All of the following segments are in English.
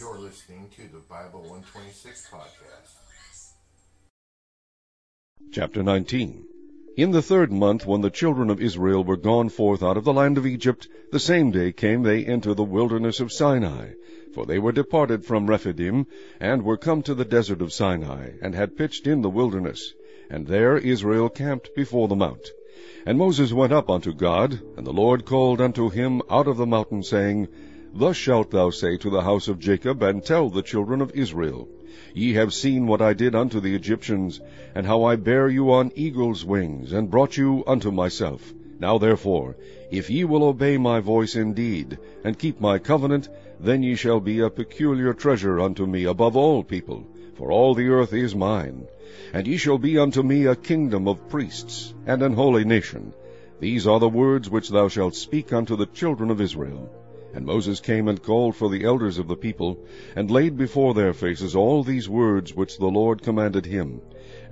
You're listening to the Bible 126 podcast. Chapter 19 In the third month, when the children of Israel were gone forth out of the land of Egypt, the same day came they into the wilderness of Sinai. For they were departed from Rephidim, and were come to the desert of Sinai, and had pitched in the wilderness. And there Israel camped before the mount. And Moses went up unto God, and the Lord called unto him out of the mountain, saying, Thus shalt thou say to the house of Jacob, and tell the children of Israel, Ye have seen what I did unto the Egyptians, and how I bare you on eagle's wings, and brought you unto myself. Now therefore, if ye will obey my voice indeed, and keep my covenant, then ye shall be a peculiar treasure unto me above all people, for all the earth is mine. And ye shall be unto me a kingdom of priests, and an holy nation. These are the words which thou shalt speak unto the children of Israel. And Moses came and called for the elders of the people, and laid before their faces all these words which the Lord commanded him.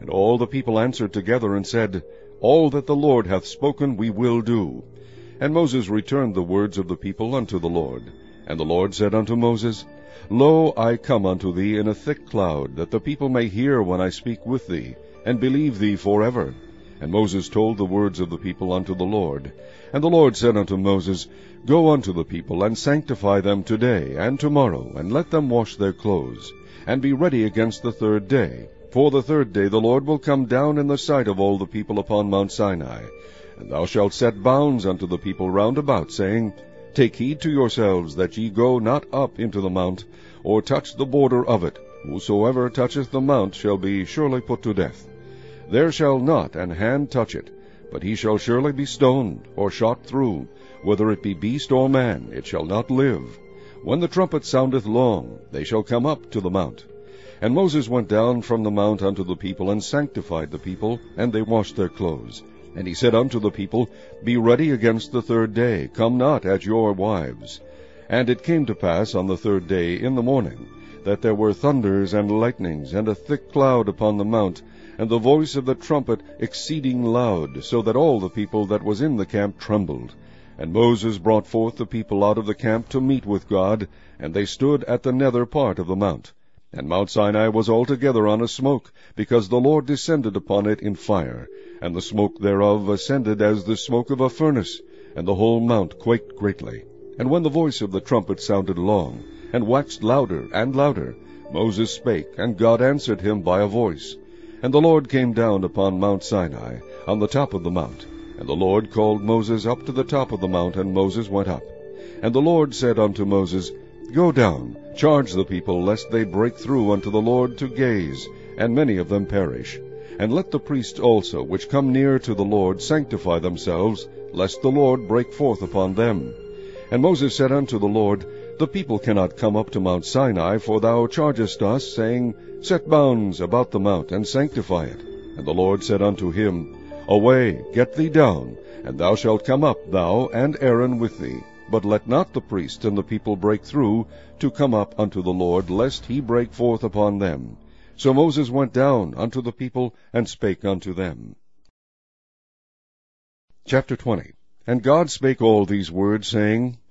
And all the people answered together and said, All that the Lord hath spoken we will do. And Moses returned the words of the people unto the Lord. And the Lord said unto Moses, Lo, I come unto thee in a thick cloud, that the people may hear when I speak with thee, and believe thee for ever. And Moses told the words of the people unto the Lord. And the Lord said unto Moses, Go unto the people, and sanctify them today and tomorrow, and let them wash their clothes, and be ready against the third day. For the third day the Lord will come down in the sight of all the people upon Mount Sinai. And thou shalt set bounds unto the people round about, saying, Take heed to yourselves that ye go not up into the mount, or touch the border of it. Whosoever toucheth the mount shall be surely put to death. There shall not an hand touch it, but he shall surely be stoned, or shot through. Whether it be beast or man, it shall not live. When the trumpet soundeth long, they shall come up to the mount. And Moses went down from the mount unto the people, and sanctified the people, and they washed their clothes. And he said unto the people, Be ready against the third day, come not at your wives. And it came to pass on the third day in the morning, that there were thunders and lightnings, and a thick cloud upon the mount, and the voice of the trumpet exceeding loud, so that all the people that was in the camp trembled. And Moses brought forth the people out of the camp to meet with God, and they stood at the nether part of the mount. And Mount Sinai was altogether on a smoke, because the Lord descended upon it in fire, and the smoke thereof ascended as the smoke of a furnace, and the whole mount quaked greatly. And when the voice of the trumpet sounded long, and waxed louder and louder, Moses spake, and God answered him by a voice. And the Lord came down upon Mount Sinai, on the top of the mount. And the Lord called Moses up to the top of the mount, and Moses went up. And the Lord said unto Moses, Go down, charge the people, lest they break through unto the Lord to gaze, and many of them perish. And let the priests also, which come near to the Lord, sanctify themselves, lest the Lord break forth upon them. And Moses said unto the Lord, The people cannot come up to Mount Sinai, for thou chargest us, saying, Set bounds about the mount, and sanctify it. And the Lord said unto him, Away, get thee down, and thou shalt come up, thou and Aaron with thee. But let not the priests and the people break through to come up unto the Lord, lest he break forth upon them. So Moses went down unto the people, and spake unto them. Chapter 20 And God spake all these words, saying,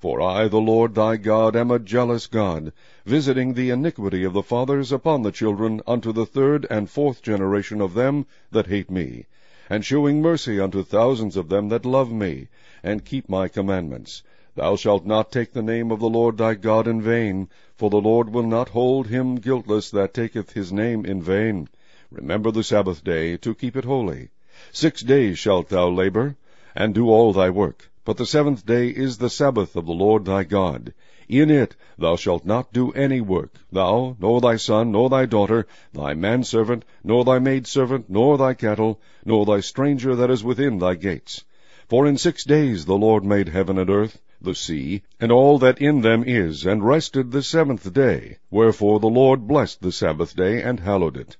For I, the Lord thy God, am a jealous God, visiting the iniquity of the fathers upon the children unto the third and fourth generation of them that hate me, and shewing mercy unto thousands of them that love me, and keep my commandments. Thou shalt not take the name of the Lord thy God in vain, for the Lord will not hold him guiltless that taketh his name in vain. Remember the Sabbath day, to keep it holy. Six days shalt thou labor, and do all thy work. But the seventh day is the Sabbath of the Lord thy God. In it thou shalt not do any work, thou, nor thy son, nor thy daughter, thy manservant, nor thy maidservant, nor thy cattle, nor thy stranger that is within thy gates. For in six days the Lord made heaven and earth, the sea, and all that in them is, and rested the seventh day. Wherefore the Lord blessed the Sabbath day, and hallowed it.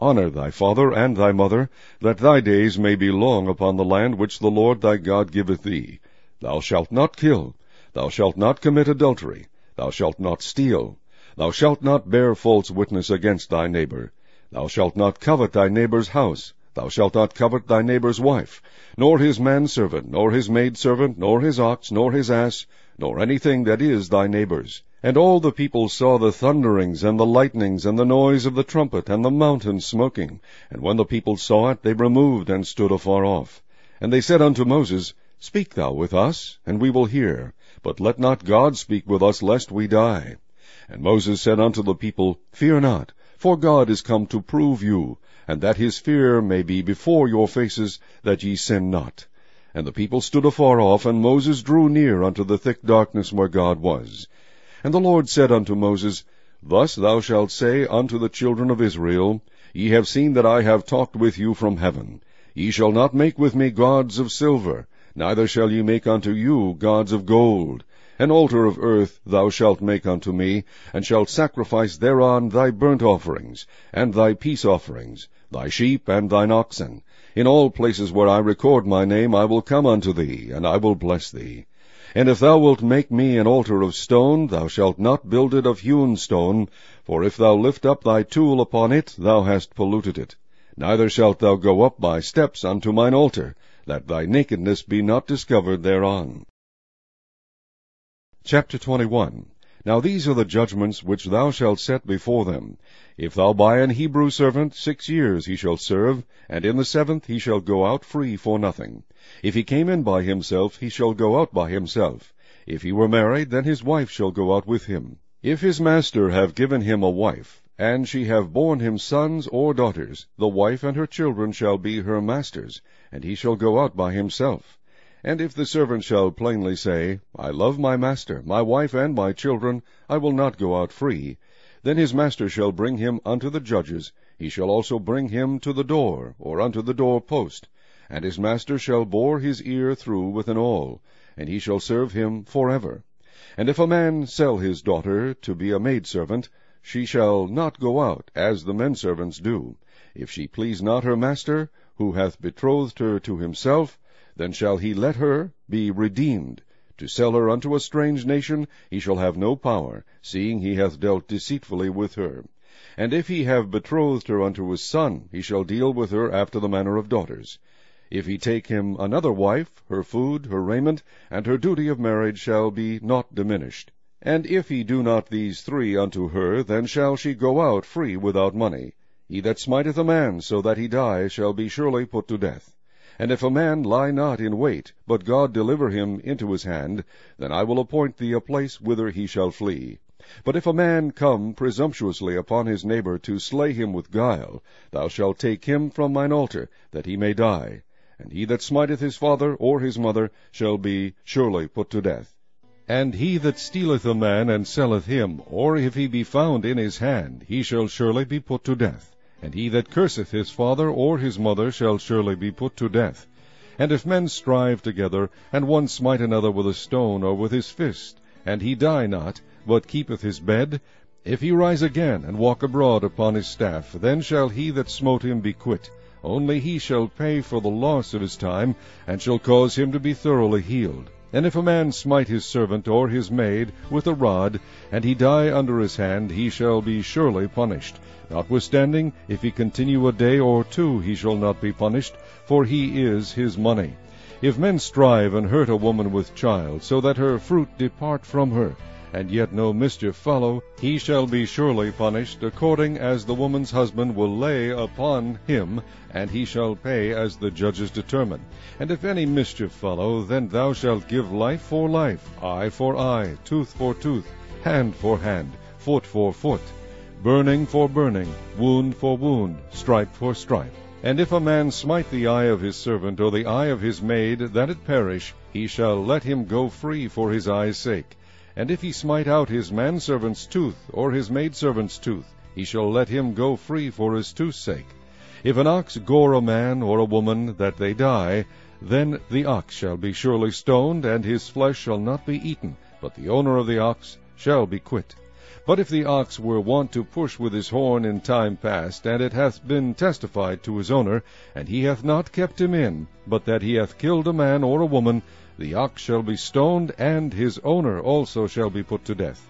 Honor thy father and thy mother, that thy days may be long upon the land which the Lord thy God giveth thee. Thou shalt not kill. Thou shalt not commit adultery. Thou shalt not steal. Thou shalt not bear false witness against thy neighbor. Thou shalt not covet thy neighbor's house. Thou shalt not covet thy neighbor's wife, nor his manservant, nor his maidservant, nor his ox, nor his ass, nor anything that is thy neighbor's. And all the people saw the thunderings, and the lightnings, and the noise of the trumpet, and the mountain smoking. And when the people saw it, they removed, and stood afar off. And they said unto Moses, Speak thou with us, and we will hear. But let not God speak with us, lest we die. And Moses said unto the people, Fear not, for God is come to prove you, and that his fear may be before your faces, that ye sin not. And the people stood afar off, and Moses drew near unto the thick darkness where God was. And the Lord said unto Moses, Thus thou shalt say unto the children of Israel, Ye have seen that I have talked with you from heaven. Ye shall not make with me gods of silver, neither shall ye make unto you gods of gold. An altar of earth thou shalt make unto me, and shalt sacrifice thereon thy burnt offerings, and thy peace offerings, thy sheep and thine oxen. In all places where I record my name I will come unto thee, and I will bless thee. And if thou wilt make me an altar of stone, thou shalt not build it of hewn stone, for if thou lift up thy tool upon it, thou hast polluted it. Neither shalt thou go up by steps unto mine altar, that thy nakedness be not discovered thereon. Chapter 21 Now these are the judgments which thou shalt set before them. If thou buy an Hebrew servant, six years he shall serve, and in the seventh he shall go out free for nothing. If he came in by himself, he shall go out by himself. If he were married, then his wife shall go out with him. If his master have given him a wife, and she have borne him sons or daughters, the wife and her children shall be her master's, and he shall go out by himself. And if the servant shall plainly say, I love my master, my wife, and my children, I will not go out free, then his master shall bring him unto the judges, he shall also bring him to the door, or unto the door post, and his master shall bore his ear through with an awl, and he shall serve him for ever. And if a man sell his daughter to be a maidservant, she shall not go out, as the men servants do. If she please not her master, who hath betrothed her to himself, then shall he let her be redeemed. To sell her unto a strange nation he shall have no power, seeing he hath dealt deceitfully with her. And if he have betrothed her unto his son, he shall deal with her after the manner of daughters. If he take him another wife, her food, her raiment, and her duty of marriage shall be not diminished. And if he do not these three unto her, then shall she go out free without money. He that smiteth a man so that he die shall be surely put to death. And if a man lie not in wait, but God deliver him into his hand, then I will appoint thee a place whither he shall flee. But if a man come presumptuously upon his neighbor to slay him with guile, thou shalt take him from mine altar, that he may die and he that smiteth his father or his mother shall be surely put to death. And he that stealeth a man and selleth him, or if he be found in his hand, he shall surely be put to death. And he that curseth his father or his mother shall surely be put to death. And if men strive together, and one smite another with a stone or with his fist, and he die not, but keepeth his bed, if he rise again and walk abroad upon his staff, then shall he that smote him be quit, only he shall pay for the loss of his time, and shall cause him to be thoroughly healed. And if a man smite his servant or his maid with a rod, and he die under his hand, he shall be surely punished. Notwithstanding, if he continue a day or two, he shall not be punished, for he is his money. If men strive and hurt a woman with child, so that her fruit depart from her, and yet no mischief follow, he shall be surely punished, according as the woman's husband will lay upon him, and he shall pay as the judges determine. And if any mischief follow, then thou shalt give life for life, eye for eye, tooth for tooth, hand for hand, foot for foot, burning for burning, wound for wound, stripe for stripe. And if a man smite the eye of his servant or the eye of his maid, that it perish, he shall let him go free for his eye's sake. And if he smite out his manservant's tooth, or his maidservant's tooth, he shall let him go free for his tooth's sake. If an ox gore a man or a woman, that they die, then the ox shall be surely stoned, and his flesh shall not be eaten, but the owner of the ox shall be quit. But if the ox were wont to push with his horn in time past, and it hath been testified to his owner, and he hath not kept him in, but that he hath killed a man or a woman, the ox shall be stoned, and his owner also shall be put to death.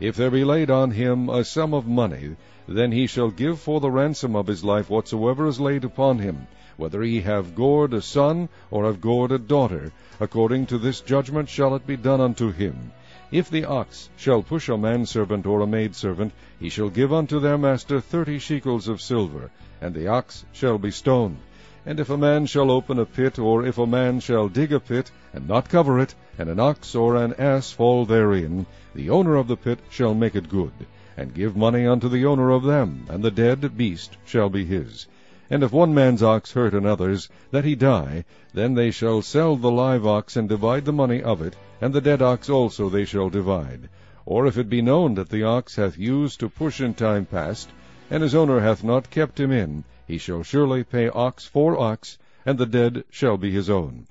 If there be laid on him a sum of money, then he shall give for the ransom of his life whatsoever is laid upon him, whether he have gored a son or have gored a daughter, according to this judgment shall it be done unto him. If the ox shall push a manservant or a maidservant, he shall give unto their master thirty shekels of silver, and the ox shall be stoned. And if a man shall open a pit, or if a man shall dig a pit, and not cover it, and an ox or an ass fall therein, the owner of the pit shall make it good, and give money unto the owner of them, and the dead beast shall be his. And if one man's ox hurt another's, that he die, then they shall sell the live ox, and divide the money of it, and the dead ox also they shall divide. Or if it be known that the ox hath used to push in time past, and his owner hath not kept him in, he shall surely pay ox for ox, and the dead shall be his own.